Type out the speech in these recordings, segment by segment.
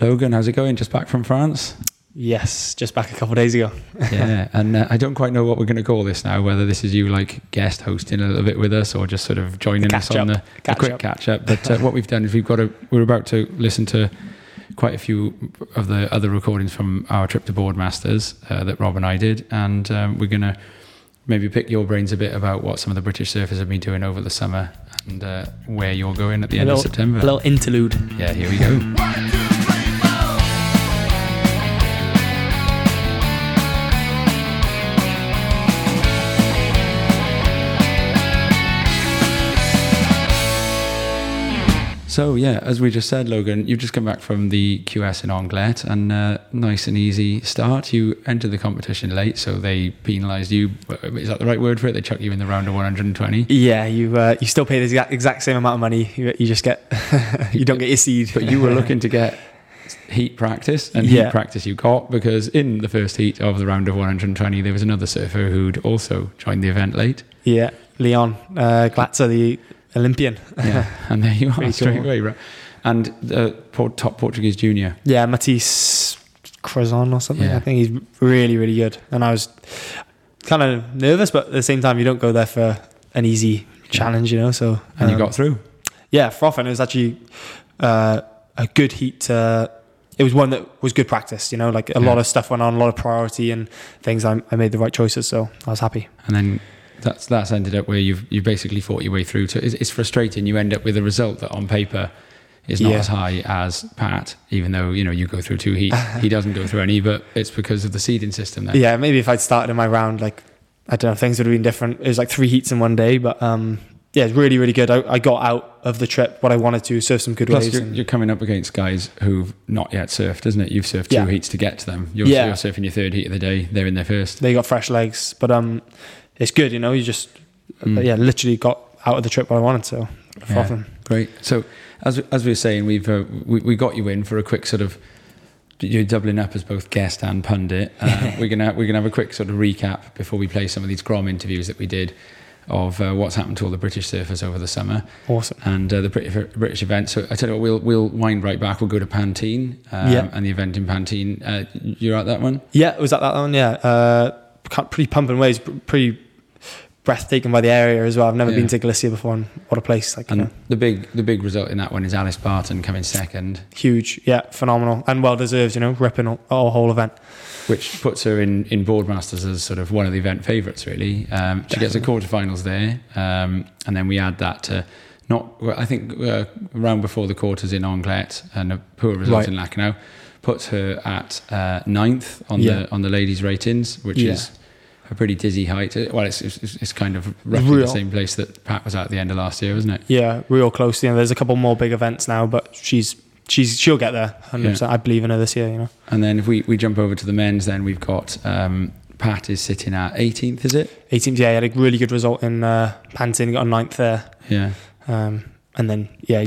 Logan, how's it going? Just back from France? Yes, just back a couple of days ago. yeah, and uh, I don't quite know what we're going to call this now. Whether this is you like guest hosting a little bit with us, or just sort of joining us on the, the quick up. catch up. But uh, what we've done is we've got a we're about to listen to quite a few of the other recordings from our trip to Boardmasters uh, that Rob and I did, and um, we're going to maybe pick your brains a bit about what some of the British surfers have been doing over the summer and uh, where you're going at the a end little, of September. A little interlude. Yeah, here we go. So yeah, as we just said, Logan, you've just come back from the QS in Anglet, and uh, nice and easy start. You entered the competition late, so they penalised you. Is that the right word for it? They chuck you in the round of 120. Yeah, you uh, you still pay the exact, exact same amount of money. You, you just get you don't get your seed. But you were looking to get heat practice, and yeah. heat practice you got because in the first heat of the round of 120, there was another surfer who'd also joined the event late. Yeah, Leon uh, Glatzer, the Olympian. yeah, and there you are straight cool. away, right? And the top Portuguese junior. Yeah, Matisse Crozon or something. Yeah. I think he's really, really good. And I was kind of nervous, but at the same time, you don't go there for an easy challenge, you know. So and um, you got through. Yeah, froth, and it was actually uh, a good heat. To, it was one that was good practice, you know. Like a yeah. lot of stuff went on, a lot of priority and things. I, I made the right choices, so I was happy. And then that's that's ended up where you've you basically fought your way through to. It's, it's, frustrating. You end up with a result that on paper is not yeah. as high as Pat, even though you know you go through two heats. he doesn't go through any, but it's because of the seeding system. There. Yeah, maybe if I'd started in my round, like I don't know, things would have been different. It was like three heats in one day, but um, yeah, it's really really good. I, I, got out of the trip what I wanted to, surf some good Plus waves. You're, and, you're, coming up against guys who've not yet surfed, isn't it? You've surfed two yeah. heats to get to them. You're, yeah. you're surfing your third heat of the day. They're in their first. They got fresh legs, but um, it's good. You know, you just mm. yeah, literally got out of the trip what I wanted to. Yeah, great. So as as we were saying, we've uh, we, we got you in for a quick sort of you're doubling up as both guest and pundit. Uh, we're gonna we're gonna have a quick sort of recap before we play some of these Grom interviews that we did of uh, what's happened to all the British surfers over the summer. Awesome. And uh, the British, British event. So I tell you what, we'll we'll wind right back. We'll go to Pantin um, yeah. and the event in Pantin. Uh, you're at that one? Yeah, was that that one? Yeah. Uh, pretty pumping waves. Pretty breathtaking by the area as well. I've never yeah. been to Galicia before, and what a place! Like, and the big the big result in that one is Alys Barton coming second. Huge, yeah, phenomenal, and well deserved. You know, ripping a whole event, which puts her in in Boardmasters as sort of one of the event favourites. Really, um, she gets the quarterfinals there, um, and then we add that to. Not, I think, uh, around before the quarters in Anglet and a poor result right. in Lacanau puts her at uh, ninth on yeah. the on the ladies' ratings, which yeah. is a pretty dizzy height. Well, it's it's, it's kind of roughly real. the same place that Pat was at, at the end of last year, isn't it? Yeah, real close. You know, there's a couple more big events now, but she's she's she'll get there. 100%. Yeah. I believe in her this year. You know. And then if we, we jump over to the men's, then we've got um, Pat is sitting at 18th, is it? 18th. Yeah, he had a really good result in uh, Pantin. Got a ninth there. Yeah. Um, and then yeah,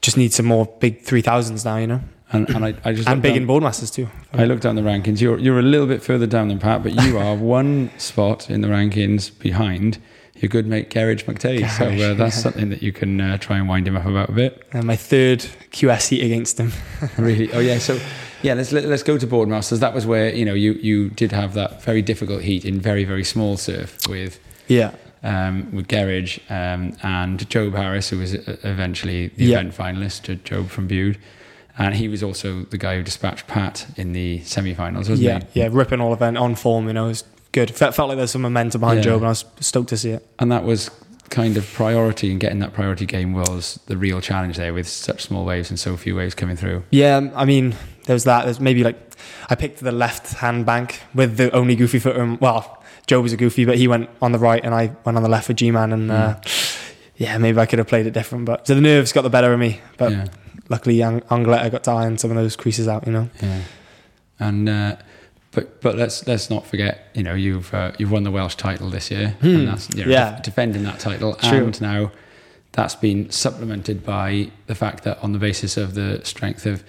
just need some more big three thousands now. You know. And, and I, I just and big down, in Boardmasters too. I looked down the rankings. You're you're a little bit further down than Pat, but you are one spot in the rankings behind your good mate Gearoid McDaid. so uh, that's yeah. something that you can uh, try and wind him up about a bit. And my third QS heat against him. really? Oh yeah. So yeah, let's let's go to Boardmasters. That was where you know you you did have that very difficult heat in very very small surf with yeah. Um, with Gerridge um, and Job Harris, who was uh, eventually the yeah. event finalist, Job from Bude. And he was also the guy who dispatched Pat in the semi-finals, wasn't yeah, he? Yeah, ripping all event on form. You know, it was good. Felt, felt like there's some momentum behind yeah. Joe, and I was stoked to see it. And that was kind of priority and getting that priority game was the real challenge there with such small waves and so few waves coming through. Yeah, I mean, there was that. There's maybe like I picked the left hand bank with the only goofy foot. Um, well, Joe was a goofy, but he went on the right and I went on the left with G Man. And mm. uh, yeah, maybe I could have played it different, but so the nerves got the better of me. But yeah luckily Angletta got to iron some of those creases out, you know. Yeah. And uh, but but let's let's not forget, you know, you've uh, you've won the Welsh title this year, hmm. and that's you know, yeah. De- defending that title, True. and now that's been supplemented by the fact that on the basis of the strength of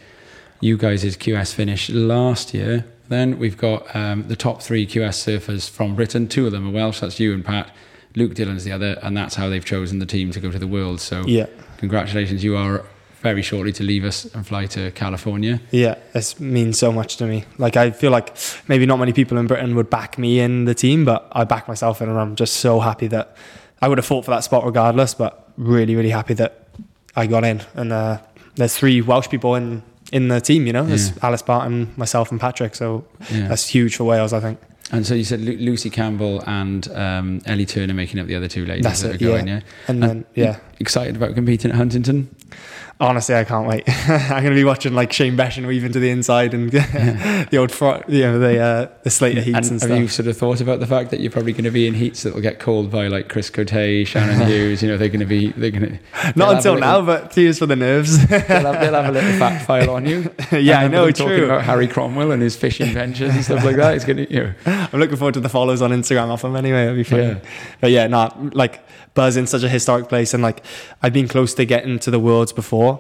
you guys' QS finish last year, then we've got um, the top three QS surfers from Britain. Two of them are Welsh. That's you and Pat. Luke Dillon's the other, and that's how they've chosen the team to go to the World. So, yeah. congratulations, you are very shortly to leave us and fly to California. Yeah, this means so much to me. Like I feel like maybe not many people in Britain would back me in the team, but I back myself in, and I'm just so happy that I would have fought for that spot regardless. But really, really happy that I got in. And uh, there's three Welsh people in in the team. You know, there's yeah. Alys Barton, myself, and Patrick. So yeah. that's huge for Wales, I think. And so you said Lu- Lucy Campbell and um, Ellie Turner making up the other two ladies That's that it, are going, yeah. yeah? And, and then, yeah. Excited about competing at Huntington? Honestly, I can't wait. I'm going to be watching like Shane Beschen weave into the inside and the old, fro- you know, the uh, the Slater heats and, and stuff. Have you sort of thought about the fact that you're probably going to be in heats that will get called by like Chris Cote, Shannon Hughes? You know, they're going to be they're going to not until little, now, but tears for the nerves. they'll, have, they'll, have, a little fact file on you. yeah, I, I know. True. Talking about Harry Cromwell and his fishing ventures and stuff like that. It's going to, you know. I'm looking forward to the follows on Instagram off him anyway. It'll be fun. Yeah. But yeah, not like Buzz in such a historic place, and like I've been close to getting to the worlds before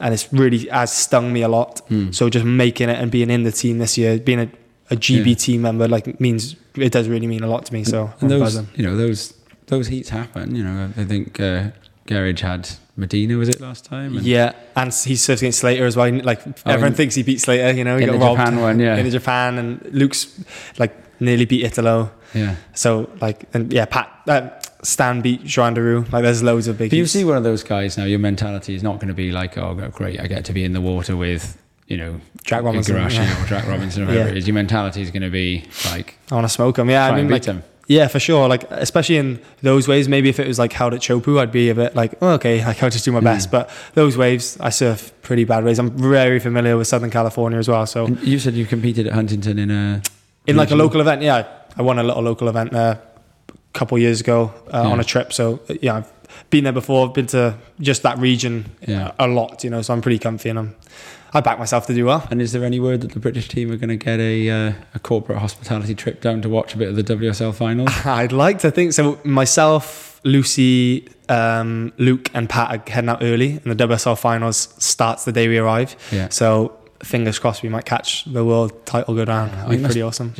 and it's really has stung me a lot. Mm. So just making it and being in the team this year, being a, a GB yeah. member, like means it does really mean a lot to me. So and those, buzzing. you know, those those heats happen. You know, I think uh, Gearoid had Medina, was it last time? And yeah, and he served against Slater as well. Like oh, everyone thinks he beat Slater. You know, he in got the robbed Japan one, yeah, in the Japan, and Luke's like nearly beat Italo. Yeah. So like, and yeah, Pat. Uh, Stan beat Joan Like there's loads of big. But you see one of those guys now. Your mentality is not going to be like, oh, great, I get to be in the water with you know Jack Robinson yeah. or Jack Robinson or whatever yeah. it is. Your mentality is going to be like, I want to smoke him. Yeah, I mean, like, him. Yeah, for sure. Like especially in those waves. Maybe if it was like held at Chopu, I'd be a bit like, oh, okay, I can just do my best. Mm. But those waves, I surf pretty bad waves. I'm very familiar with Southern California as well. So and you said you competed at Huntington in a in like a local event. Yeah, I won a little local event there couple years ago uh, yeah. on a trip. So yeah, I've been there before. I've been to just that region yeah. a, lot, you know. So I'm pretty comfy, and I'm I back myself to do well. And is there any word that the British team are going to get a uh, a corporate hospitality trip down to watch a bit of the WSL finals? I'd like to think so. Myself, Lucy, um, Luke, and Pat are heading out early, and the WSL finals starts the day we arrive. Yeah. So fingers crossed we might catch the world title go down. It'd be pretty awesome.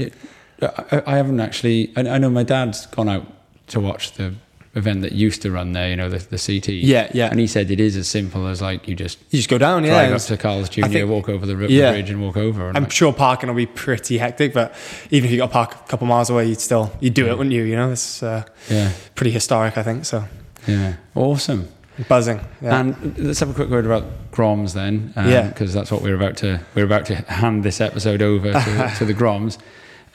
I, I haven't actually. I, I know my dad's gone out to watch the event that used to run there, you know, the, the CT. Yeah, yeah. And he said it is as simple as like you just you just go down, yeah. Drive up to Carl's Jr., think, walk over the, river yeah. bridge, and walk over. And I'm like, sure parking will be pretty hectic, but even if you got to park a couple miles away, you'd still you'd do yeah. it, wouldn't you? You know, it's uh, yeah, pretty historic, I think. So yeah, awesome. Buzzing, yeah. and let's have a quick word about Groms then, um, yeah, because that's what we're about to we're about to hand this episode over to, to the Groms.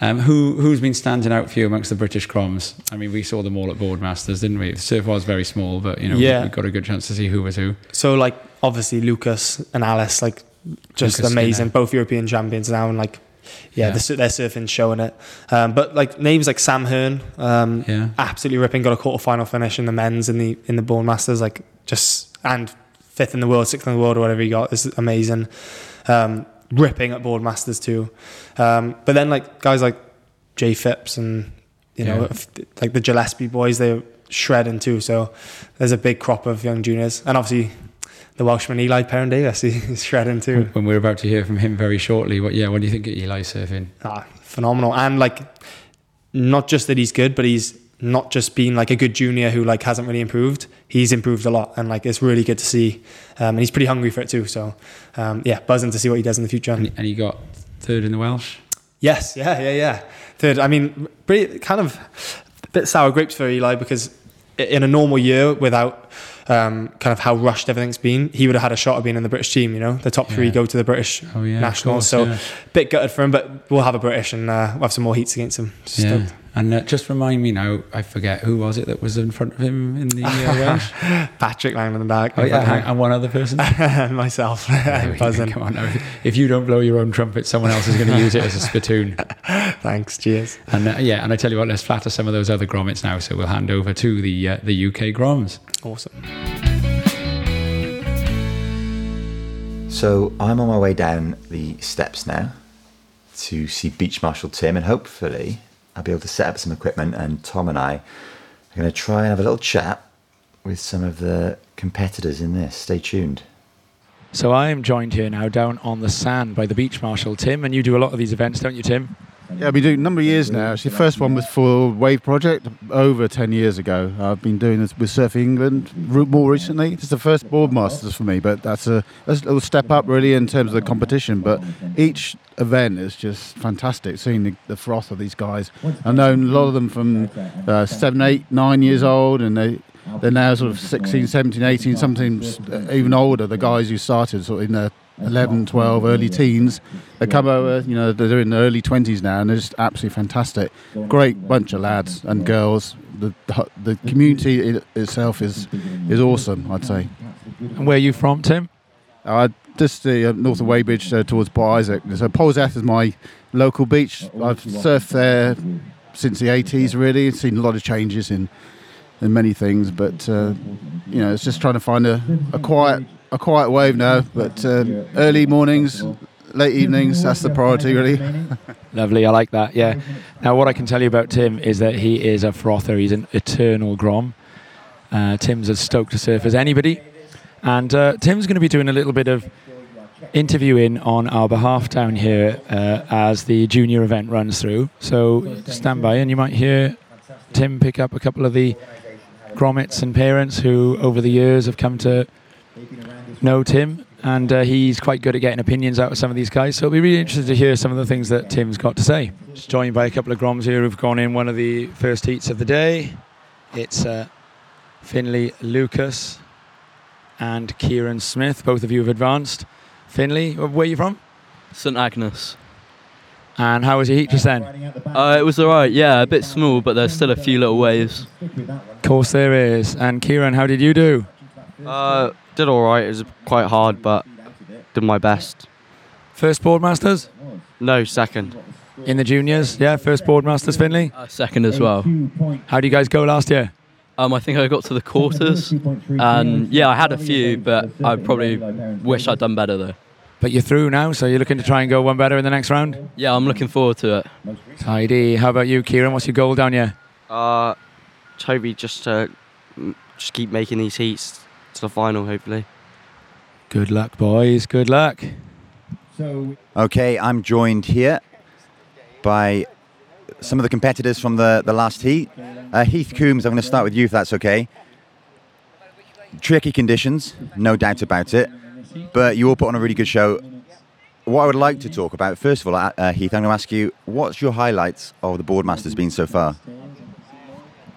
Um, who who's been standing out for you amongst the British Groms? I mean, we saw them all at Boardmasters, didn't we? The surf was very small, but you know, yeah. we got a good chance to see who was who. So, like, obviously Lucas and Alice, like, just Lucas amazing, Skinner. both European champions now, and like, yeah, yeah. The, their surfing showing it. Um, but like names like Sam Hearn, um, yeah, absolutely ripping. Got a quarter final finish in the men's in the in the Boardmasters, like just and fifth in the world, sixth in the world, or whatever he got is amazing. Um, ripping at Boardmasters too. Um, but then like guys like Jay Phipps and you know yeah. like the Gillespie boys, they're shredding too. So there's a big crop of young juniors, and obviously the Welshman Eli Perrin-Davies, he's shredding too. When we're about to hear from him very shortly, what yeah, what do you think of Eli surfing? Ah, phenomenal, and like not just that he's good, but he's not just being like a good junior who like hasn't really improved. He's improved a lot, and like it's really good to see. Um, and he's pretty hungry for it too. So um, yeah, buzzing to see what he does in the future. And, and he got third in the Welsh. Yes, yeah, yeah, yeah. Third. I mean, pretty kind of a bit sour grapes for Eli because in a normal year without um, kind of how rushed everything's been, he would have had a shot of being in the British team. You know, the top yeah. three go to the British oh, yeah, nationals. so, yeah. bit gutted for him, but we'll have a British and uh, we'll have some more heats against him. Stoked. Yeah. And uh, just remind me now, I forget who was it that was in front of him in the uh, Welsh? Patrick Langdon-Dark. Oh yeah, and one other person. Myself. Buzzing. Come on, now. if you don't blow your own trumpet, someone else is going to use it as a spittoon. Thanks. Cheers. And uh, yeah, and I tell you what, let's flatter some of those other grommets now. So we'll hand over to the uh, the UK groms. Awesome. So I'm on my way down the steps now to see Beach Marshal Tim, and hopefully I'll be able to set up some equipment. And Tom and I are going to try and have a little chat with some of the competitors in this. Stay tuned. So I am joined here now down on the sand by the Beach Marshal Tim, and you do a lot of these events, don't you, Tim? Yeah, I've been doing a number of years now. Actually, the first one was for Wave Project over 10 years ago. I've been doing this with Surfing England more recently. It's the first Boardmasters for me, but that's a, that's a little step up really in terms of the competition. But each event is just fantastic seeing the, the froth of these guys. I've known a lot of them from uh, seven, eight, nine years old, and they they're now sort of 16, 17, 18, sometimes even older. The guys who started sort of in their 11, 12, early teens. They come over, you know, they're in their early 20s now, and they're just absolutely fantastic. Great bunch of lads and girls. The, the community itself is is awesome, I'd say. And where are you from, Tim? Uh, just the uh, north of Wadebridge uh, towards Port Isaac. So Polzeath is my local beach. I've surfed there since the 80s, really. Seen a lot of changes in in many things, but uh, you know, it's just trying to find a, a quiet a quiet wave now, but uh, early mornings, late evenings, that's the priority, really. Lovely, I like that, yeah. Now, what I can tell you about Tim is that he is a frother, he's an eternal Grom. Uh, Tim's as stoked to surf as anybody. And uh, Tim's going to be doing a little bit of interviewing on our behalf down here uh, as the junior event runs through. So stand by and you might hear Tim pick up a couple of the grommets and parents who over the years have come to know Tim, and uh, he's quite good at getting opinions out of some of these guys. So it'll be really interesting to hear some of the things that Tim's got to say. Just joined by a couple of Groms here who've gone in one of the first heats of the day. It's uh, Finley Lucas and Kieran Smith. Both of you have advanced. Finley, where are you from? St Agnes. And how was your heat just then? Uh, it was alright, yeah, a bit small, but there's still a few little waves. Of course there is. And Kieran, how did you do? Uh, did all right. It was quite hard, but did my best. First Boardmasters? No, second. In the juniors, yeah. First Boardmasters, Finley. Uh, second as well. How do you guys go last year? Um, I think I got to the quarters, and yeah, I had a few, but I probably wish I'd done better though. But you're through now, so you're looking to try and go one better in the next round. Yeah, I'm looking forward to it. Tidy. How about you, Kieran? What's your goal down here? Uh, Toby, just to just keep making these heats to the final, hopefully. Good luck, boys. Good luck. So, okay, I'm joined here by some of the competitors from the, the last heat. Uh, Heath Coombs, I'm going to start with you if that's okay. Tricky conditions, no doubt about it, but you all put on a really good show. What I would like to talk about, first of all, uh, uh Heath, I'm going to ask you, what's your highlights of the Boardmasters been so far?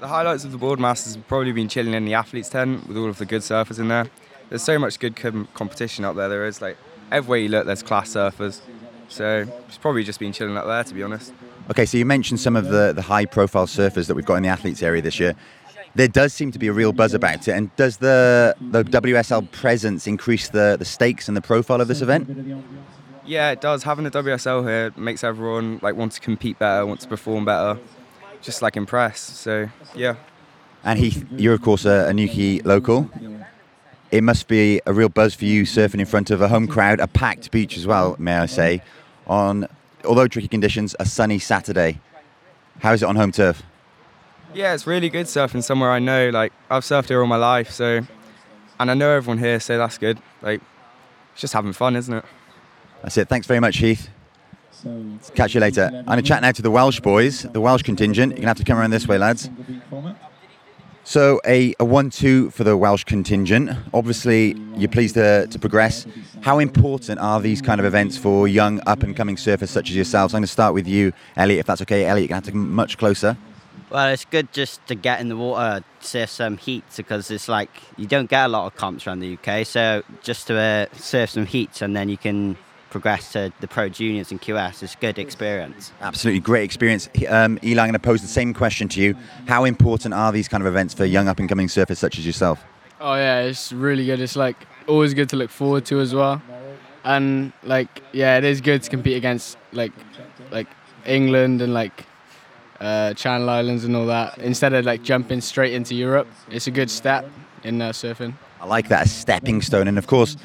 The highlights of the Boardmasters have probably been chilling in the athletes' tent with all of the good surfers in there. There's so much good com- competition out there. There is like everywhere you look, there's class surfers. So it's probably just been chilling out there, to be honest. Okay, so you mentioned some of the, the high-profile surfers that we've got in the athletes area this year. There does seem to be a real buzz about it. And does the the WSL presence increase the, the stakes and the profile of this event? Yeah, it does. Having the WSL here makes everyone like want to compete better, want to perform better just like impressed. So yeah. And Heath, you're of course a, a Newquay local. It must be a real buzz for you surfing in front of a home crowd, a packed beach as well, may I say, on although tricky conditions, a sunny Saturday. How is it on home turf? Yeah, it's really good surfing somewhere I know. Like I've surfed here all my life, so and I know everyone here, so that's good. Like it's just having fun, isn't it? That's it. Thanks very much, Heath. Catch you later. I'm going to chat now to the Welsh boys, the Welsh contingent. You're going to have to come around this way, lads. So a, a 1-2 for the Welsh contingent. Obviously, you're pleased to, to progress. How important are these kind of events for young up-and-coming surfers such as yourselves? I'm going to start with you, Elliot, if that's okay. Elliot, you're going to have to come much closer. Well, it's good just to get in the water, surf some heats because it's like you don't get a lot of comps around the UK. So just to uh, surf some heats and then you can progress to the pro juniors and QS. It's a good experience. Absolutely great experience. Um, Eli, I'm going to pose the same question to you. How important are these kind of events for young up and coming surfers such as yourself? Oh yeah, it's really good. It's like always good to look forward to as well. And like yeah, it is good to compete against like like England and like uh, Channel Islands and all that instead of like jumping straight into Europe. It's a good step in uh, surfing. I like that, a stepping stone. And of course,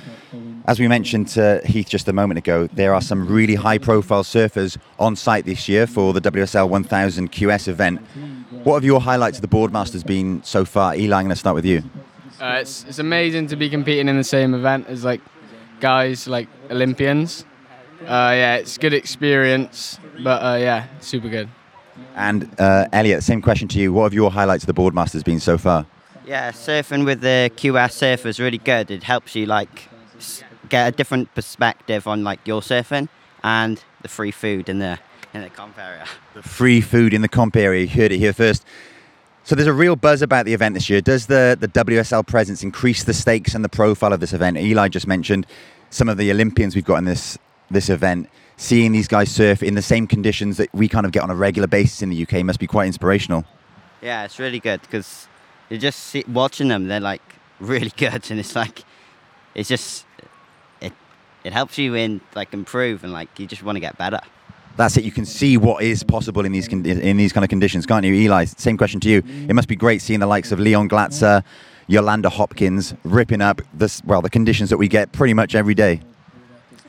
as we mentioned to Heath just a moment ago, there are some really high profile surfers on site this year for the WSL 1000 QS event. What have your highlights of the Boardmasters been so far? Eli, I'm going to start with you. Uh, it's, it's amazing to be competing in the same event as like guys like Olympians. Uh, yeah, it's good experience, but uh, yeah, super good. And uh, Elliot, same question to you. What have your highlights of the Boardmasters been so far? Yeah, surfing with the QS surfer is really good. It helps you like get a different perspective on like your surfing and the free food in the in the comp area. The free food in the comp area. You heard it here first. So there's a real buzz about the event this year. Does the, the WSL presence increase the stakes and the profile of this event? Eli just mentioned some of the Olympians we've got in this this event. Seeing these guys surf in the same conditions that we kind of get on a regular basis in the UK must be quite inspirational. Yeah, it's really good because you're just see, watching them. They're like really good, and it's like it's just it it helps you in like improve and like you just want to get better that's it. You can see what is possible in these con- in these kind of conditions, can't you, Eli? Same question to you. It must be great seeing the likes of Leon Glatzer, Yolanda Hopkins ripping up this well the conditions that we get pretty much every day.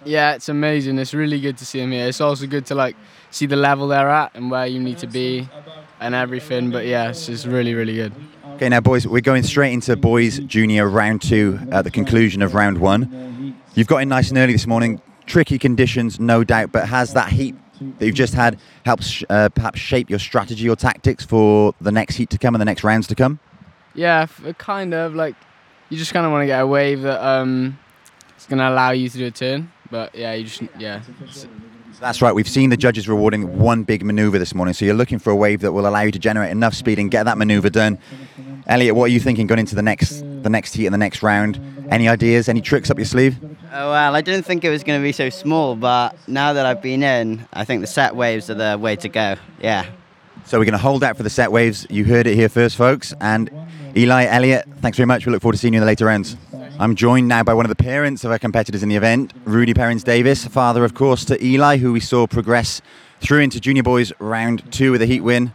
Yeah, it's amazing. It's really good to see them here. It's also good to like see the level they're at and where you need to be and everything. But yeah, it's just really, really good. Okay, now boys, we're going straight into boys junior round two at the conclusion of round one. You've got in nice and early this morning. Tricky conditions, no doubt, but has that heat that you've just had helps uh, perhaps shape your strategy or tactics for the next heat to come and the next rounds to come? Yeah, kind of. Like you just kind of want to get a wave that um, is going to allow you to do a turn. But yeah, you just yeah. That's right. We've seen the judges rewarding one big maneuver this morning. So you're looking for a wave that will allow you to generate enough speed and get that maneuver done. Elliot, what are you thinking going into the next the next heat and the next round? Any ideas? Any tricks up your sleeve? Oh, well, I didn't think it was going to be so small, but now that I've been in, I think the set waves are the way to go. Yeah. So we're going to hold out for the set waves. You heard it here first, folks. And Eli, Elliot, thanks very much. We look forward to seeing you in the later rounds. I'm joined now by one of the parents of our competitors in the event, Rudy Perrins Davis, father, of course, to Eli, who we saw progress through into junior boys round two with a heat win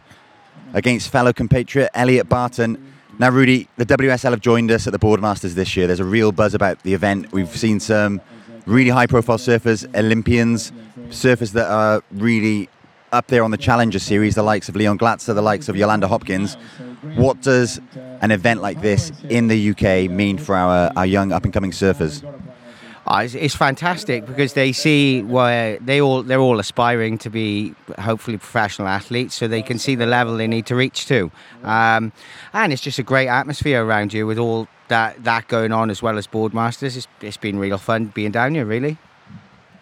against fellow compatriot Elliot Barton. Now, Rudy, the WSL have joined us at the Boardmasters this year. There's a real buzz about the event. We've seen some really high profile surfers, Olympians, surfers that are really up there on the Challenger series, the likes of Leon Glatzer, the likes of Yolanda Hopkins. What does an event like this in the UK mean for our, our young up and coming surfers? Oh, it's, it's, fantastic because they see where they all they're all aspiring to be hopefully professional athletes, so they can see the level they need to reach to, um, and it's just a great atmosphere around you with all that that going on as well as boardmasters. It's, it's been real fun being down here, really.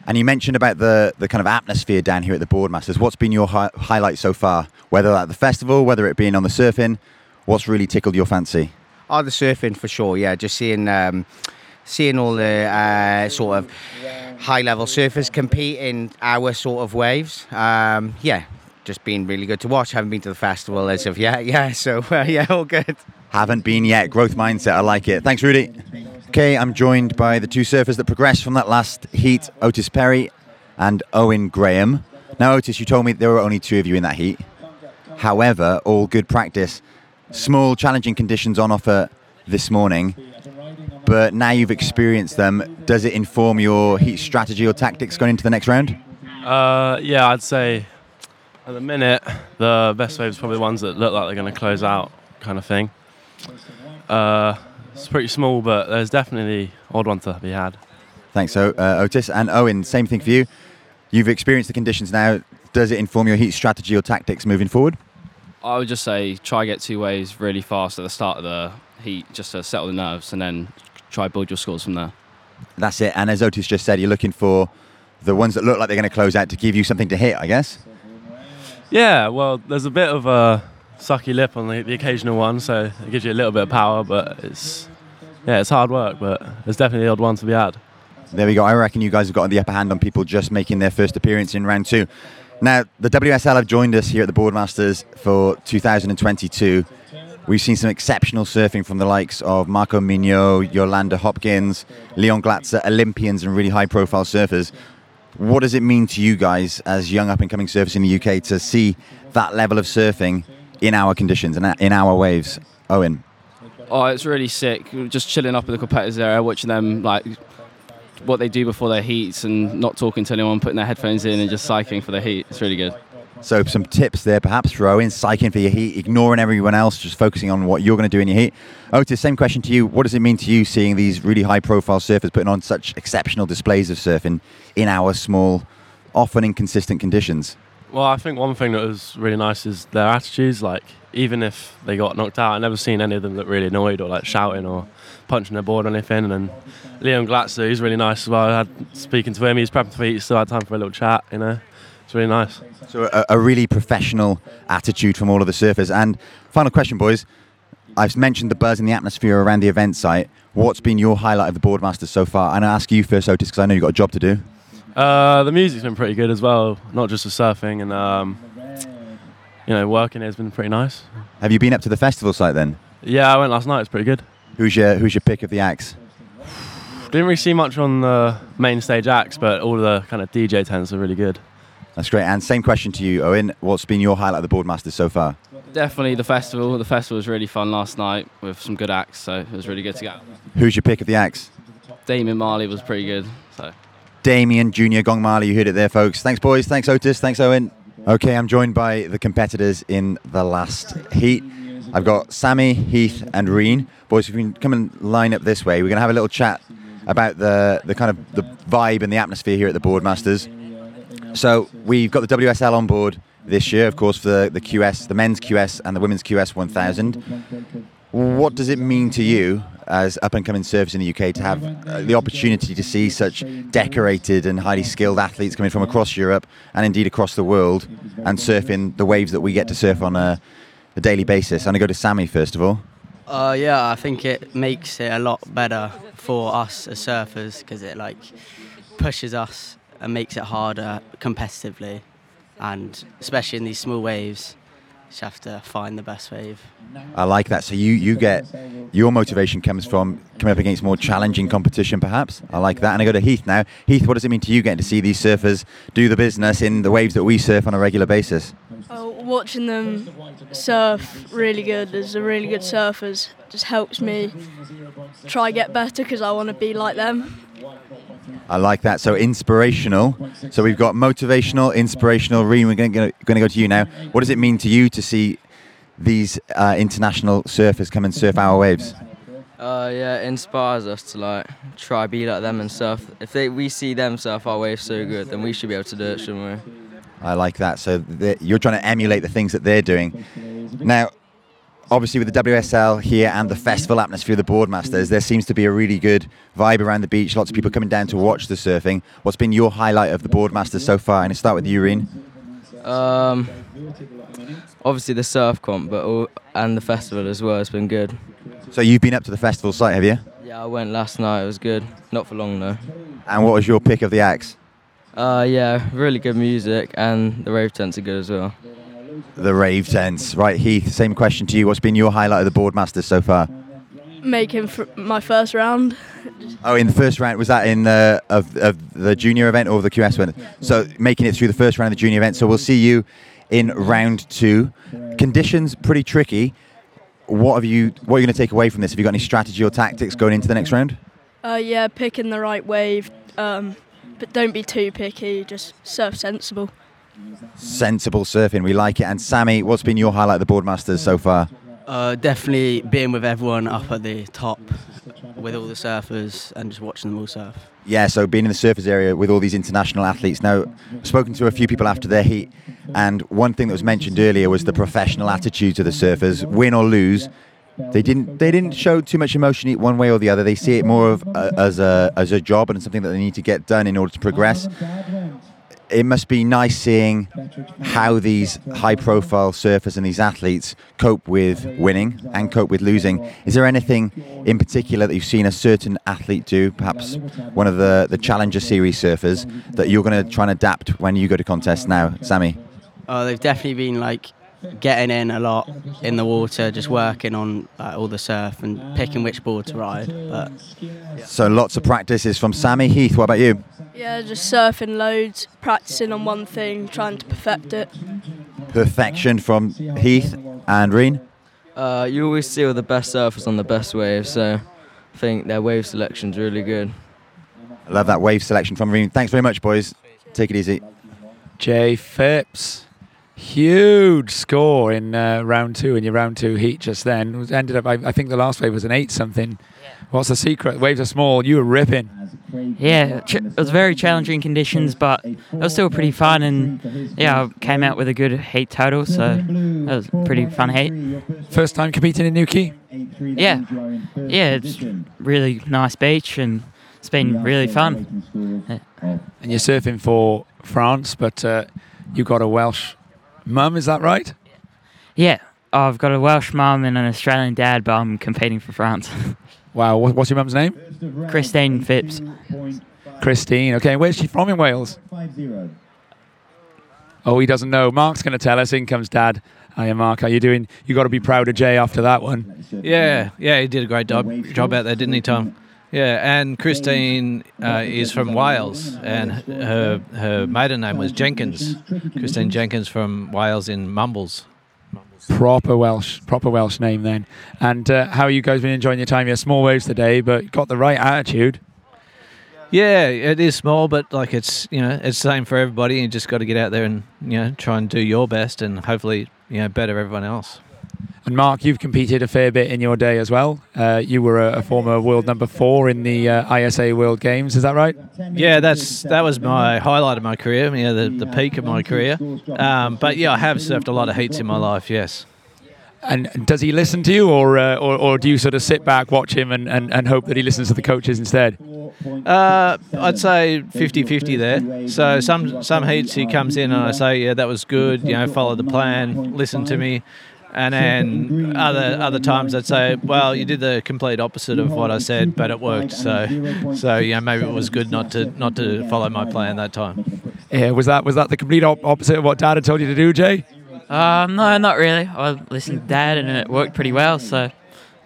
And you mentioned about the the kind of atmosphere down here at the boardmasters. What's been your hi- highlight so far? Whether at the festival, whether it being on the surfing, what's really tickled your fancy? Oh, the surfing for sure. Yeah, just seeing. Um, seeing all the uh, sort of high level surfers compete in our sort of waves. Um, yeah, just been really good to watch. Haven't been to the festival as of yet. Yeah, so uh, yeah, all good. Haven't been yet. Growth mindset. I like it. Thanks, Rudy. Okay, I'm joined by the two surfers that progressed from that last heat Otis Perry and Owen Graham. Now, Otis, you told me there were only two of you in that heat. However, all good practice. Small, challenging conditions on offer this morning but now you've experienced them, does it inform your heat strategy or tactics going into the next round? Uh, yeah, I'd say at the minute the best waves probably ones that look like they're going to close out, kind of thing. Uh, it's pretty small, but there's definitely odd one to be had. Thanks, so, uh, Otis and Owen. Same thing for you. You've experienced the conditions now. Does it inform your heat strategy or tactics moving forward? I would just say try get two waves really fast at the start of the heat, just to settle the nerves, and then try build your scores from there. That's it. And as Otis just said, you're looking for the ones that look like they're going to close out to give you something to hit, I guess. Yeah, well, there's a bit of a sucky lip on the, the occasional one, so it gives you a little bit of power, but it's yeah, it's hard work, but it's definitely the odd one to be had. There we go. I reckon you guys have got the upper hand on people just making their first appearance in round two. Now, the WSL have joined us here at the Boardmasters for 2022. We've seen some exceptional surfing from the likes of Marco Mignot, Yolanda Hopkins, Leon Glatzer, Olympians, and really high profile surfers. What does it mean to you guys as young up and coming surfers in the UK to see that level of surfing in our conditions and in our waves? Owen. Oh, it's really sick. Just chilling up with the competitors there, watching them like what they do before their heats and not talking to anyone, putting their headphones in and just cycling for the heat. It's really good. So some tips there, perhaps throw in psyching for your heat, ignoring everyone else, just focusing on what you're going to do in your heat. Otis, same question to you. What does it mean to you seeing these really high-profile surfers putting on such exceptional displays of surfing in our small, often inconsistent conditions? Well, I think one thing that was really nice is their attitudes. Like, even if they got knocked out, I never seen any of them look really annoyed or like shouting or punching their board or anything. And then Leon Glatzer, he's really nice as well. I had speaking to him, he's prepping for heat, still had time for a little chat. You know, it's really nice. So a, a really professional attitude from all of the surfers. And final question, boys. I've mentioned the buzz in the atmosphere around the event site. What's been your highlight of the Boardmasters so far? And I ask you first, Otis, because I know you've got a job to do. Uh, the music's been pretty good as well, not just the surfing and um, you know working has been pretty nice. Have you been up to the festival site then? Yeah, I went last night. It's pretty good. Who's your Who's your pick of the acts? Didn't really see much on the main stage acts, but all the kind of DJ tents are really good. That's great. And same question to you, Owen. What's been your highlight of the Boardmasters so far? Definitely the festival. The festival was really fun last night with some good acts, so it was really good to get. Who's your pick of the acts? Damian Marley was pretty good. So. Damian Junior Gong Marley, you heard it there, folks. Thanks, boys. Thanks, Otis. Thanks, Owen. Okay, I'm joined by the competitors in the last heat. I've got Sammy, Heath, and Reen. Boys, if you can come and line up this way, we're going to have a little chat about the, the kind of the vibe and the atmosphere here at the Boardmasters. So we've got the WSL on board this year, of course, for the, the QS, the men's QS and the women's QS 1000. What does it mean to you as up and coming surfers in the UK to have the opportunity to see such decorated and highly skilled athletes coming from across Europe and indeed across the world and surfing the waves that we get to surf on a, a daily basis? I'm going to go to Sammy first of all. Uh, yeah, I think it makes it a lot better for us as surfers because it like pushes us and makes it harder competitively, and especially in these small waves, just have to find the best wave. I like that. So you, you get your motivation comes from coming up against more challenging competition, perhaps. I like that. And I go to Heath now. Heath, what does it mean to you getting to see these surfers do the business in the waves that we surf on a regular basis? Uh, watching them surf really good There's a really good surfers just helps me try get better because I want to be like them. I like that. So inspirational. So we've got motivational, inspirational. Reen, we're going to, going to go to you now. What does it mean to you to see these uh, international surfers come and surf our waves? Uh, yeah, it inspires us to like try be like them and surf. If they we see them surf our waves so good, then we should be able to do it, shouldn't we? I like that. So you're trying to emulate the things that they're doing. Now, obviously with the WSL here and the festival atmosphere of the Boardmasters, there seems to be a really good vibe around the beach. Lots of people coming down to watch the surfing. What's been your highlight of the Boardmasters so far? And I start with you, Reen. Um, obviously the surf comp, but all, and the festival as well. It's been good. So you've been up to the festival site, have you? Yeah, I went last night. It was good. Not for long though. And what was your pick of the acts? Uh, yeah, really good music, and the rave tents are good as well. The rave tents, right? Heath, same question to you. What's been your highlight of the Boardmasters so far? Making my first round. Oh, in the first round was that in the of, of the junior event or the QS one? So making it through the first round of the junior event. So we'll see you in round two. Conditions pretty tricky. What have you? What are you going to take away from this? Have you got any strategy or tactics going into the next round? Uh, yeah, picking the right wave, um, but don't be too picky. Just surf sensible. Sensible surfing, we like it. And Sammy, what's been your highlight of the Boardmasters so far? Uh, definitely being with everyone up at the top, with all the surfers, and just watching them all surf. Yeah, so being in the surfers area with all these international athletes. Now, I've spoken to a few people after their heat, and one thing that was mentioned earlier was the professional attitude to the surfers. Win or lose, they didn't they didn't show too much emotion one way or the other. They see it more of a, as a as a job and something that they need to get done in order to progress it must be nice seeing how these high profile surfers and these athletes cope with winning and cope with losing. Is there anything in particular that you've seen a certain athlete do, perhaps one of the, the Challenger Series surfers, that you're going to try and adapt when you go to contests now, Sammy? Oh, uh, they've definitely been like getting in a lot in the water, just working on uh, all the surf and picking which board to ride. But yeah. so lots of practices from Sammy Heath. What about you? Yeah, just surfing loads, practicing on one thing, trying to perfect it. Perfection from Heath and Reen. Uh, you always see all the best surfers on the best waves, so I think their wave selection's really good. I love that wave selection from Reen. Thanks very much, boys. Take it easy. Jay Phipps. Huge score in uh, round two in your round two heat just then. It was ended up, I, I think the last wave was an eight something. What's the secret? Waves are small. You were ripping. Yeah, ch- it was very challenging conditions, but it was still pretty fun. And yeah, I came out with a good heat total, so that was pretty fun heat. First time competing in Newquay? Yeah, yeah, it's really nice beach and it's been really fun. Yeah. And you're surfing for France, but uh, you got a Welsh mum, is that right? Yeah, I've got a Welsh mum and an Australian dad, but I'm competing for France. Wow, what's your mum's name? Christine Phipps. Christine. Okay, where's she from in Wales? Oh, he doesn't know. Mark's going to tell us. In comes Dad. Hiya, Mark. How are you doing? You got to be proud of Jay after that one. Yeah, yeah, he did a great job, job out there, didn't he, Tom? Yeah, and Christine uh, is from Wales, and her her maiden name was Jenkins. Christine Jenkins from Wales in Mumbles. Proper Welsh, proper Welsh name then. And uh, how you guys been enjoying your time? Yeah, small waves today, but got the right attitude. Yeah, it is small, but like it's you know it's the same for everybody. You just got to get out there and you know try and do your best, and hopefully you know better everyone else. And Mark, you've competed a fair bit in your day as well. Uh, you were a, a, former world number four in the uh, ISA World Games. Is that right? Yeah, that's that was my highlight of my career. Yeah, the, the peak of my career. Um, but yeah, I have surfed a lot of heats in my life. Yes. And does he listen to you, or, uh, or, or do you sort of sit back, watch him, and, and, and hope that he listens to the coaches instead? Uh, I'd say 50-50 there. So some some heats he comes in and I say, yeah, that was good. You know, follow the plan, listen to me. And then other other times I'd say, well, you did the complete opposite of what I said, but it worked. So, so yeah, maybe it was good not to not to follow my plan that time. Yeah, was that was that the complete op- opposite of what Dad had told you to do, Jay? Um, no, not really. I listened to Dad, and it worked pretty well. So,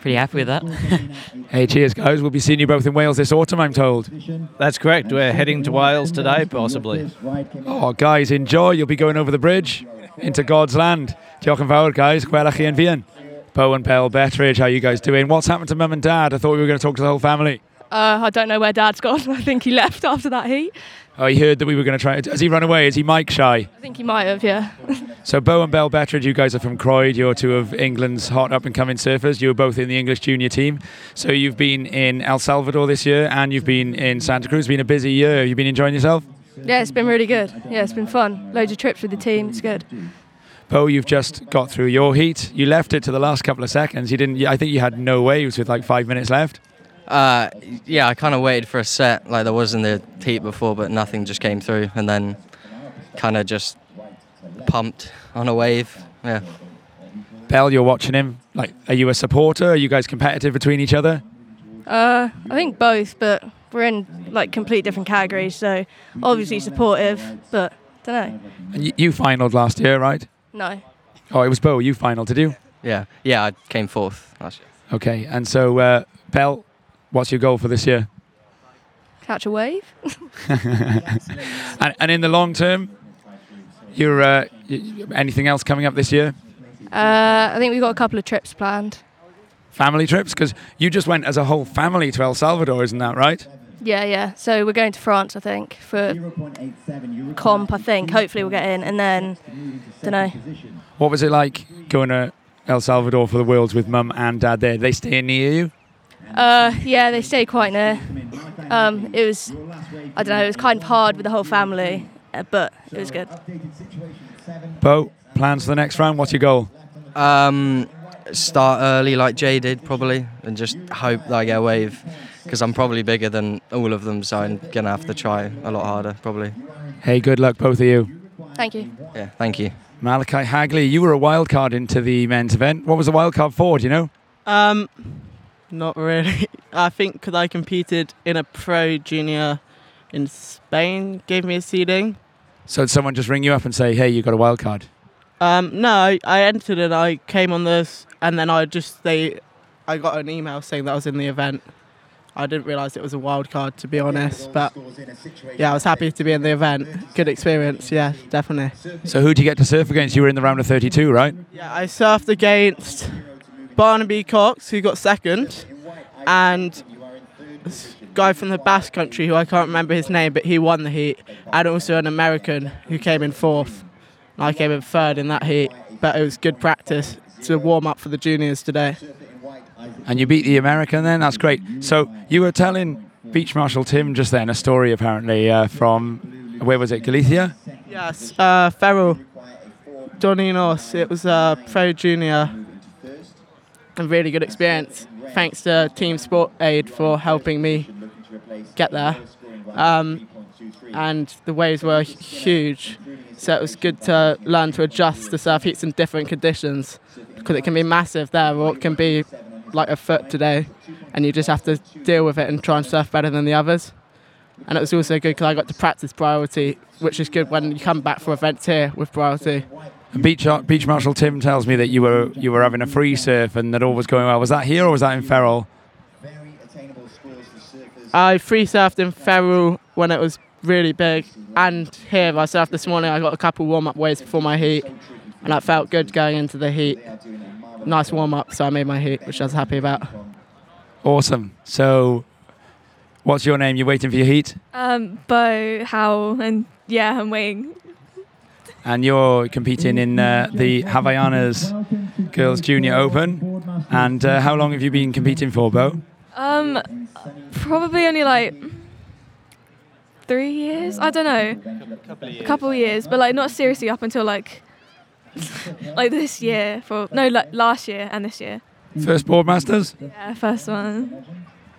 pretty happy with that. hey, cheers, guys. We'll be seeing you both in Wales this autumn, I'm told. That's correct. We're heading to Wales today, possibly. Oh, guys, enjoy. You'll be going over the bridge into God's land. Yn fawr, guys. Gwelach chi yn fian. Bo and Belle, Betteridge, how are you guys doing? What's happened to mum and dad? I thought we were going to talk to the whole family. Uh, I don't know where dad's gone. I think he left after that heat. Oh, he heard that we were going to try. Has he run away? Is he Mike shy? I think he might have, yeah. so, Bo and Belle Betteridge, you guys are from Croyde. You're two of England's hot up and coming surfers. You were both in the English junior team. So, you've been in El Salvador this year and you've been in Santa Cruz. It's been a busy year. Have you been enjoying yourself? Yeah, it's been really good. Yeah, it's been fun. Loads of trips with the team. It's good. Bo, you've just got through your heat. You left it to the last couple of seconds. You didn't. I think you had no waves with like five minutes left. Uh, yeah, I kind of waited for a set like there was in the heat before, but nothing just came through, and then kind of just pumped on a wave. Yeah. Belle, you're watching him. Like, are you a supporter? Are you guys competitive between each other? Uh, I think both, but we're in like complete different categories. So obviously supportive, but don't know. And you, you finaled last year, right? No. Oh, it was Bo. You final, did you? Yeah, yeah, I came fourth last year. Okay, and so uh, Belle, what's your goal for this year? Catch a wave. and, and in the long term, you're uh, you, anything else coming up this year? Uh, I think we've got a couple of trips planned. Family trips, because you just went as a whole family to El Salvador, isn't that right? Yeah, yeah. So we're going to France, I think, for comp. I think. Hopefully, we'll get in, and then don't know. What was it like going to El Salvador for the Worlds with mum and dad there? they stay near you? Uh, yeah, they stay quite near. Um, it was, I don't know, it was kind of hard with the whole family, uh, but it was good. Bo, plans for the next round? What's your goal? Um, start early like Jay did probably, and just hope that I get a wave because I'm probably bigger than all of them, so I'm gonna have to try a lot harder probably. Hey, good luck, both of you. Thank you. Yeah, thank you. Malachi Hagley, you were a wild card into the men's event. What was the wild card for? Do you know? Um, not really. I think because I competed in a pro junior in Spain, gave me a seeding. So did someone just ring you up and say, "Hey, you got a wild card"? Um, no, I, I entered and I came on this, and then I just they, I got an email saying that I was in the event. I didn't realise it was a wild card to be honest, but yeah, I was happy to be in the event. Good experience, yeah, definitely. So who did you get to surf against? You were in the round of 32, right? Yeah, I surfed against Barnaby Cox, who got second, and this guy from the Basque Country, who I can't remember his name, but he won the heat, and also an American who came in fourth. I came in third in that heat, but it was good practice to warm up for the juniors today. And you beat the American then? That's great. So you were telling Beach Marshal Tim just then a story apparently uh, from, where was it, Galicia? Yes, uh, Ferrol, Doninos. It was a pro junior. A really good experience. Thanks to Team Sport Aid for helping me get there. Um, and the waves were huge, so it was good to learn to adjust to surf heats in different conditions because it can be massive there or it can be like a foot today, and you just have to deal with it and try and surf better than the others. And it was also good because I got to practice priority, which is good when you come back for events here with priority. Beach, Beach Marshal Tim tells me that you were you were having a free surf and that all was going well. Was that here or was that in Ferrol? I free surfed in Ferrol when it was really big, and here I surfed this morning. I got a couple warm up waves before my heat, and that felt good going into the heat. Nice warm up, so I made my heat, which I was happy about. Awesome. So, what's your name? You're waiting for your heat, Um, Bo, Howell, and yeah, I'm waiting. and you're competing in uh, the Havaianas Girls Junior Open. And uh, how long have you been competing for, Bo? Um, probably only like three years. I don't know, a couple of years, but like not seriously up until like like this year. For no, like last year and this year. First Boardmasters. Yeah, first one.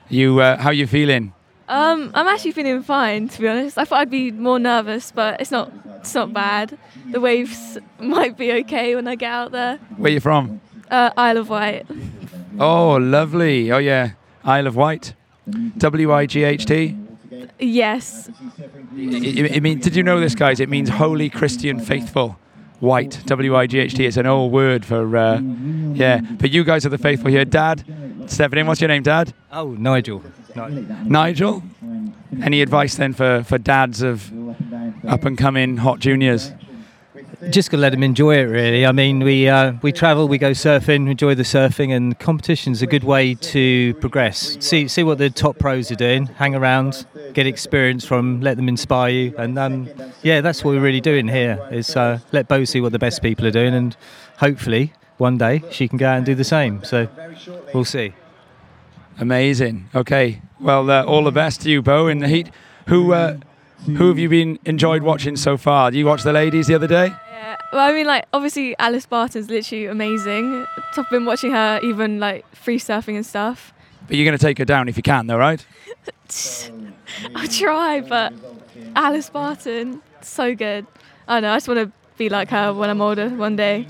You, uh, how you feeling? Um, I'm actually feeling fine to be honest. I thought I'd be more nervous, but it's not. It's not bad. The waves might be okay when I get out there. Where you from? Uh, Isle of Wight. Oh, lovely. Oh yeah, Isle of Wight. W I G H T. Yes. It, it means. Did you know this, guys? It means holy Christian faithful. White. W I G H T. It's an old word for. Uh, yeah. But you guys are the faithful here, Dad. Stephanie, what's your name, Dad? Oh, Nigel. Nigel. Any advice then for for dads of up and coming hot juniors? Just gotta let them enjoy it, really. I mean, we uh, we travel, we go surfing, enjoy the surfing, and competition's a good way to progress. See see what the top pros are doing, hang around, get experience from, let them inspire you, and um, yeah, that's what we're really doing here. Is uh, let Bo see what the best people are doing, and hopefully one day she can go out and do the same. So we'll see. Amazing. Okay. Well, uh, all the best to you, Bo, in the heat. Who uh, who have you been enjoyed watching so far? Did you watch the ladies the other day? Yeah. Well, I mean, like obviously Alys Barton's literally amazing. I've been watching her even like free surfing and stuff. But you're going to take her down if you can, though, right? I'll try, but Alys Barton, so good. I don't know. I just want to be like her when I'm older one day.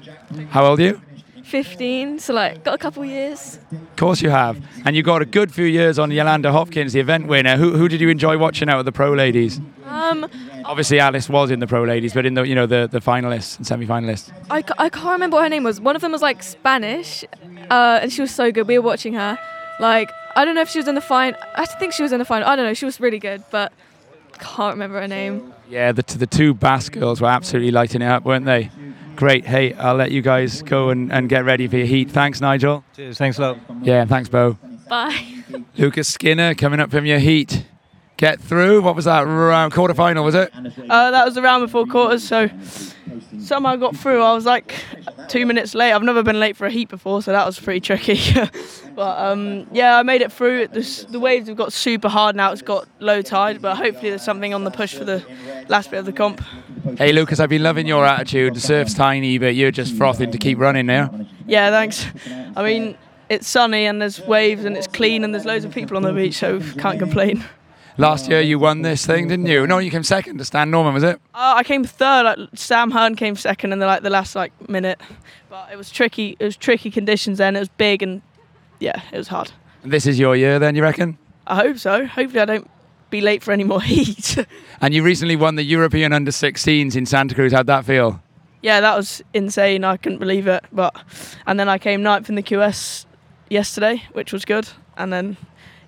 How old are you? 15, so like got a couple years. Of course you have. And you got a good few years on Yolanda Hopkins, the event winner. Who, who did you enjoy watching out of the pro ladies? Um, Obviously, Alys was in the pro ladies, but in the you know the, the finalists and semi-finalists. I, I can't remember what her name was. One of them was like Spanish, uh, and she was so good. We were watching her. Like I don't know if she was in the final. I think she was in the final. I don't know. She was really good, but can't remember her name. Yeah, the the two Basque girls were absolutely lighting it up, weren't they? Great. Hey, I'll let you guys go and, and get ready for your heat. Thanks, Nigel. Cheers. Thanks a lot. Yeah, thanks, Bo. Bye. Lucas Skinner coming up from your heat. Get through. What was that round? Quarter final, was it? Uh, that was the round before quarters, so somehow I got through. I was like two minutes late. I've never been late for a heat before, so that was pretty tricky. but um, yeah, I made it through. The, the waves have got super hard now. It's got low tide, but hopefully there's something on the push for the last bit of the comp. Hey, Lucas, I've been loving your attitude. The surf's tiny, but you're just frothing to keep running now. Yeah, thanks. I mean, it's sunny and there's waves and it's clean and there's loads of people on the beach, so can't complain. Last year you won this thing, didn't you? No, you came second to Stan Norman, was it? Uh, I came third. Like, Sam Hearn came second in the like the last like minute, but it was tricky. It was tricky conditions then. It was big and yeah, it was hard. This is your year then, you reckon? I hope so. Hopefully, I don't be late for any more heat. And you recently won the European Under 16s in Santa Cruz. How'd that feel? yeah, that was insane. I couldn't believe it. But and then I came ninth in the QS yesterday, which was good. And then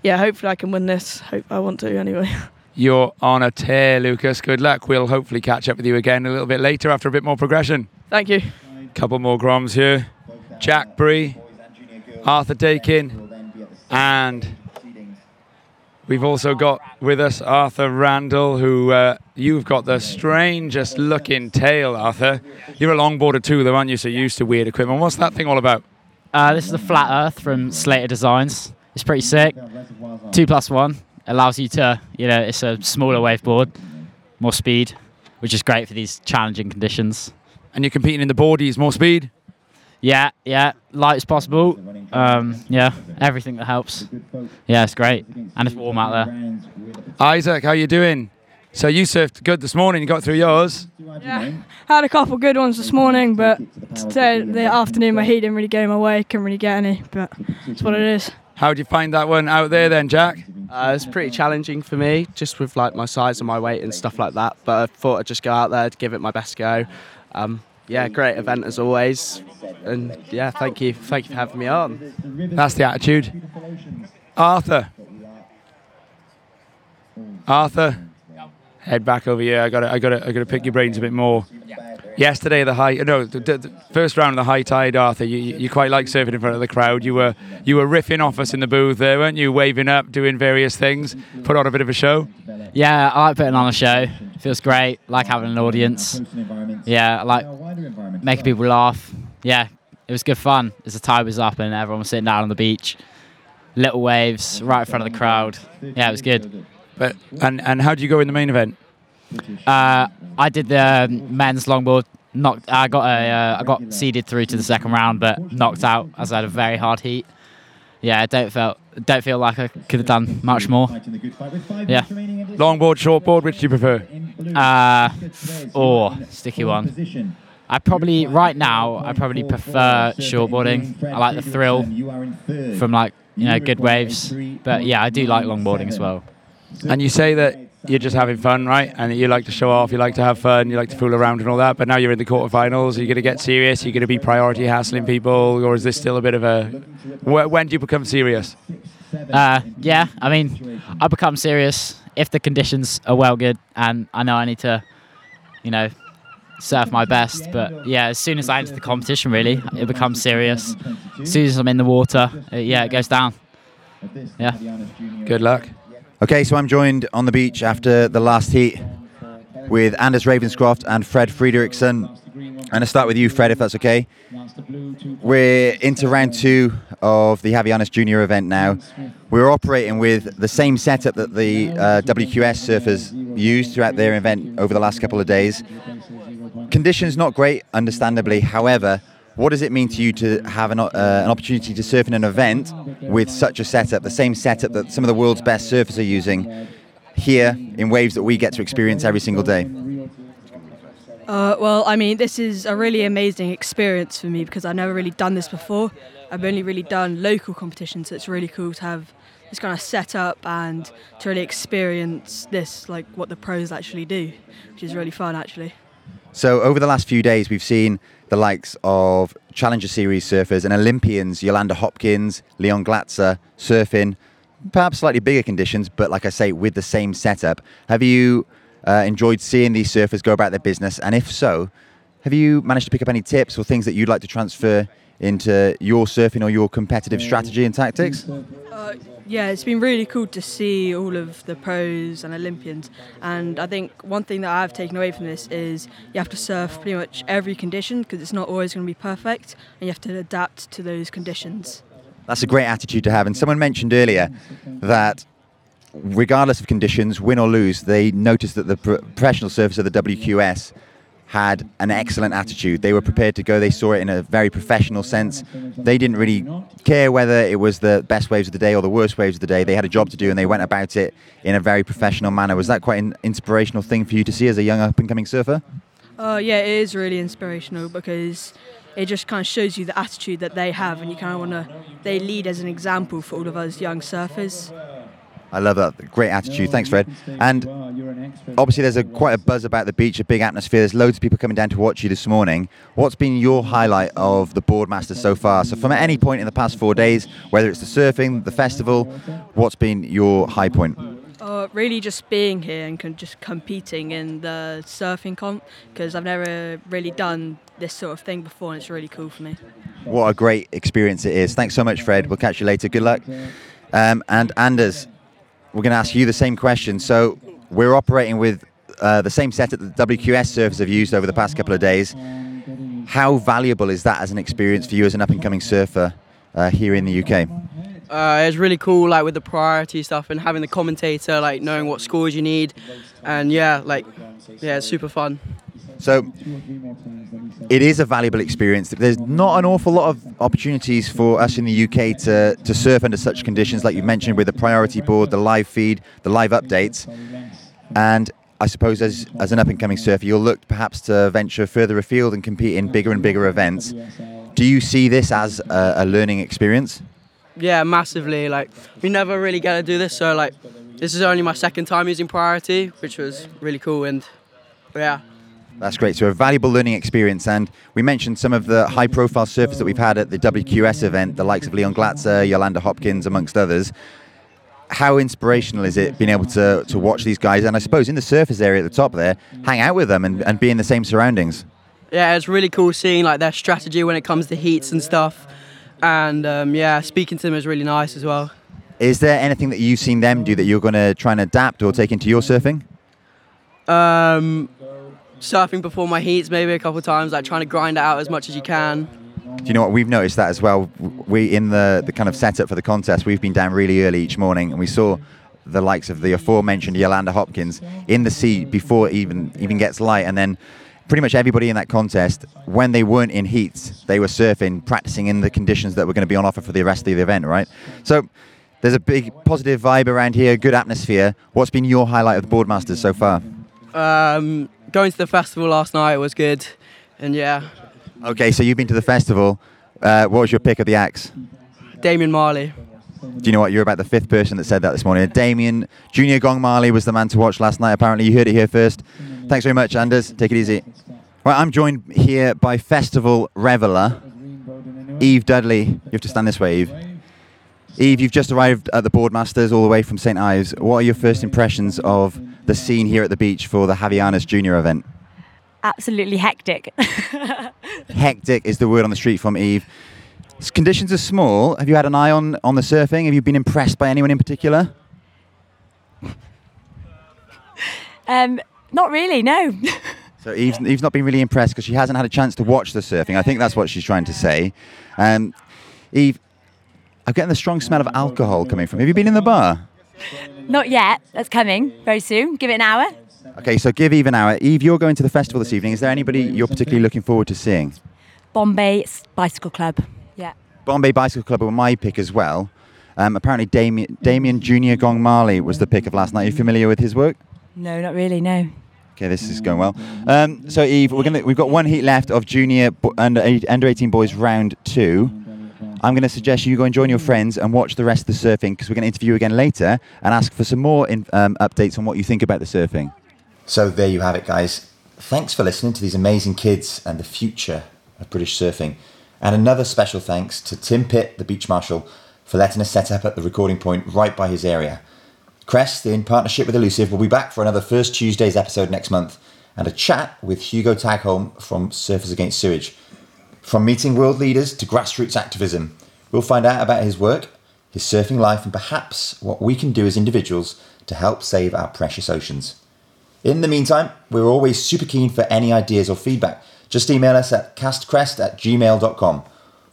yeah, hopefully I can win this. Hope I want to anyway. You're on a tear, Lucas. Good luck. We'll hopefully catch up with you again a little bit later after a bit more progression. Thank you. Couple more Groms here. Jack Bree, Arthur Dakin, and We've also got with us Arthur Randall, who uh, you've got the strangest looking tail, Arthur. You're a longboarder too, though, aren't you? So you're used to weird equipment. What's that thing all about? Uh, this is the Flat Earth from Slater Designs. It's pretty sick. Two plus one allows you to, you know, it's a smaller waveboard, more speed, which is great for these challenging conditions. And you're competing in the boardies, more speed. Yeah, yeah, light as possible. Um, yeah, everything that helps. Yeah, it's great, and it's warm out there. Isaac, how you doing? So you surfed good this morning. You got through yours. Yeah, had a couple good ones this morning, but today the afternoon my heat didn't really go my way. Couldn't really get any, but it's what it is. How do you find that one out there then, Jack? Uh, it's pretty challenging for me, just with like my size and my weight and stuff like that. But I thought I'd just go out there to give it my best go. Um, yeah, great event as always, and yeah, thank you, thank you for having me on. That's the attitude. Arthur. Arthur, head back over here. I got to, I got to, I got to pick your brains a bit more. Yesterday, the high, no, the, the, the first round of the high tide, Arthur. You, you quite like surfing in front of the crowd. You were, you were riffing off us in the booth there, weren't you? Waving up, doing various things, put on a bit of a show. Yeah, I like putting on a show. Feels great. Like having an audience. Yeah, I like making people laugh. Yeah, it was good fun. As the tide was up and everyone was sitting down on the beach, little waves right in front of the crowd. Yeah, it was good. But and and how did you go in the main event? Uh, I did the men's longboard. Knocked. I got a. Uh, I got seeded through to the second round, but knocked out as I had a very hard heat. Yeah, I don't felt don't feel like I could have done much more. Yeah. Longboard, shortboard, which do you prefer? Uh, or sticky one. I probably right now I probably prefer shortboarding. I like the thrill from like you know good waves, but yeah, I do like longboarding as well. And you say that you're just having fun, right? And you like to show off, you like to have fun, you like to fool around and all that. But now you're in the quarterfinals. Are you going to get serious? Are you going to be priority hassling people, or is this still a bit of a? When do you become serious? Uh, yeah, I mean, I become serious if the conditions are well good, and I know I need to, you know, surf my best. But yeah, as soon as I enter the competition, really, it becomes serious. As soon as I'm in the water, it, yeah, it goes down. Yeah. Good luck. Okay, so I'm joined on the beach after the last heat with Anders Ravenscroft and Fred Friedrichsen. Going to start with you, Fred, if that's okay. We're into round two of the Havaianas Junior event now. We're operating with the same setup that the uh, WQS surfers used throughout their event over the last couple of days. Conditions not great, understandably. However, what does it mean to you to have an, uh, an opportunity to surf in an event with such a setup, the same setup that some of the world's best surfers are using here in waves that we get to experience every single day? Uh, well, I mean, this is a really amazing experience for me because I've never really done this before. I've only really done local competitions, so it's really cool to have this kind of setup and to really experience this, like what the pros actually do, which is really fun actually. So, over the last few days, we've seen the likes of Challenger Series surfers and Olympians, Yolanda Hopkins, Leon Glatzer, surfing perhaps slightly bigger conditions, but like I say, with the same setup. Have you uh, enjoyed seeing these surfers go about their business? And if so, have you managed to pick up any tips or things that you'd like to transfer into your surfing or your competitive strategy and tactics? Uh, yeah, it's been really cool to see all of the pros and Olympians. And I think one thing that I've taken away from this is you have to surf pretty much every condition because it's not always going to be perfect and you have to adapt to those conditions. That's a great attitude to have. And someone mentioned earlier that regardless of conditions, win or lose, they noticed that the professional surfers of the WQS had an excellent attitude. They were prepared to go. They saw it in a very professional sense. They didn't really care whether it was the best waves of the day or the worst waves of the day. They had a job to do and they went about it in a very professional manner. Was that quite an inspirational thing for you to see as a young up and coming surfer? Uh, yeah, it is really inspirational because it just kind of shows you the attitude that they have and you kind of want to, they lead as an example for all of us young surfers. I love that. Great attitude. Thanks, Fred. And obviously, there's a quite a buzz about the beach, a big atmosphere. There's loads of people coming down to watch you this morning. What's been your highlight of the Boardmasters so far? So, from any point in the past four days, whether it's the surfing, the festival, what's been your high point? Uh, really, just being here and con- just competing in the surfing comp because I've never really done this sort of thing before, and it's really cool for me. What a great experience it is. Thanks so much, Fred. We'll catch you later. Good luck. Um, and Anders, we're going to ask you the same question. So we're operating with uh, the same setup that the WQS surfers have used over the past couple of days. How valuable is that as an experience for you as an up and coming surfer uh, here in the UK? Uh, it's really cool, like with the priority stuff and having the commentator, like knowing what scores you need, and yeah, like yeah, it's super fun. So it is a valuable experience. There's not an awful lot of opportunities for us in the UK to, to surf under such conditions, like you mentioned, with the priority board, the live feed, the live updates. And I suppose as, as an up and coming surfer, you'll look perhaps to venture further afield and compete in bigger and bigger events. Do you see this as a, a learning experience? Yeah, massively. Like we never really get to do this, so like this is only my second time using priority, which was really cool. And yeah, that's great. So a valuable learning experience. And we mentioned some of the high profile surfers that we've had at the WQS event, the likes of Leon Glatzer, Yolanda Hopkins, amongst others. How inspirational is it being able to, to watch these guys and I suppose in the surface area at the top there, hang out with them and, and be in the same surroundings? Yeah, it's really cool seeing like their strategy when it comes to heats and stuff. And um, yeah, speaking to them is really nice as well. Is there anything that you've seen them do that you're going to try and adapt or take into your surfing? Um, surfing before my heats maybe a couple of times, like trying to grind it out as much as you can. Do you know what we've noticed that as well? We in the the kind of setup for the contest, we've been down really early each morning, and we saw the likes of the aforementioned Yolanda Hopkins in the sea before it even even gets light, and then pretty much everybody in that contest, when they weren't in heats, they were surfing, practicing in the conditions that were going to be on offer for the rest of the event, right? So there's a big positive vibe around here, good atmosphere. What's been your highlight of the Boardmasters so far? Um, going to the festival last night was good, and yeah. Okay, so you've been to the festival. Uh, what was your pick of the acts? Damian Marley. Do you know what? You're about the fifth person that said that this morning. Damian Junior Gong Marley was the man to watch last night. Apparently, you heard it here first. Thanks very much, Anders. Take it easy. Right, I'm joined here by festival reveller Eve Dudley. You have to stand this way, Eve. Eve, you've just arrived at the Boardmasters all the way from St Ives. What are your first impressions of the scene here at the beach for the Havaianas Junior event? Absolutely hectic. Hectic is the word on the street from Eve. Conditions are small. Have you had an eye on, on the surfing? Have you been impressed by anyone in particular? um, not really, no. So Eve's, Eve's not been really impressed because she hasn't had a chance to watch the surfing. I think that's what she's trying to say. Um, Eve, I'm getting the strong smell of alcohol coming from. Have you been in the bar? Not yet. That's coming very soon. Give it an hour. Okay, so give Eve an hour. Eve, you're going to the festival this evening. Is there anybody you're particularly looking forward to seeing? Bombay Bicycle Club. Yeah. Bombay Bicycle Club were my pick as well. Um, apparently, Damian, Damian Junior Gong Marley was the pick of last night. Are you familiar with his work? No, not really. No. Okay, this is going well. Um, so, Eve, we're gonna we've got one heat left of junior bo- under eight, under 18 boys round two. I'm going to suggest you go and join your friends and watch the rest of the surfing because we're going to interview again later and ask for some more in, um, updates on what you think about the surfing. So there you have it, guys. Thanks for listening to these amazing kids and the future of British surfing. And another special thanks to Tim Pitt, the beach marshal, for letting us set up at the recording point right by his area. Crest, in partnership with Elusive, will be back for another First Tuesdays episode next month and a chat with Hugo Tagholm from Surfers Against Sewage. From meeting world leaders to grassroots activism, we'll find out about his work, his surfing life, and perhaps what we can do as individuals to help save our precious oceans. In the meantime, we're always super keen for any ideas or feedback. Just email us at castcrest at gmail.com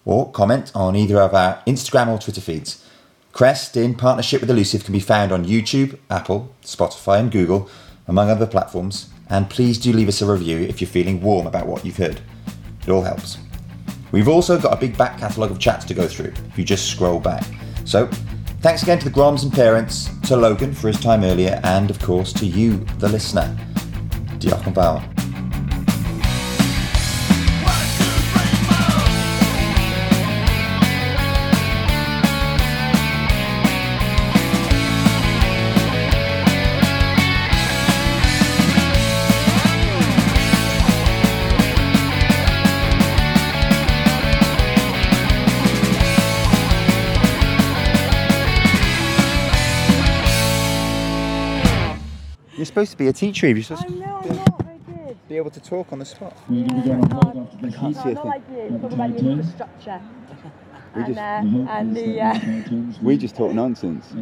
or comment on either of our Instagram or Twitter feeds. Crest, in partnership with Elusive, can be found on YouTube, Apple, Spotify, and Google, among other platforms. And please do leave us a review if you're feeling warm about what you've heard. It all helps. We've also got a big back catalogue of chats to go through if you just scroll back. So, thanks again to the Groms and parents, to Logan for his time earlier, and of course to you, the listener. Diolch yn fawr. Supposed to be a teacher, You're supposed to be able to talk on the spot. Not like you. Talk about the infrastructure. We and, just- uh, and the uh, We just talk nonsense.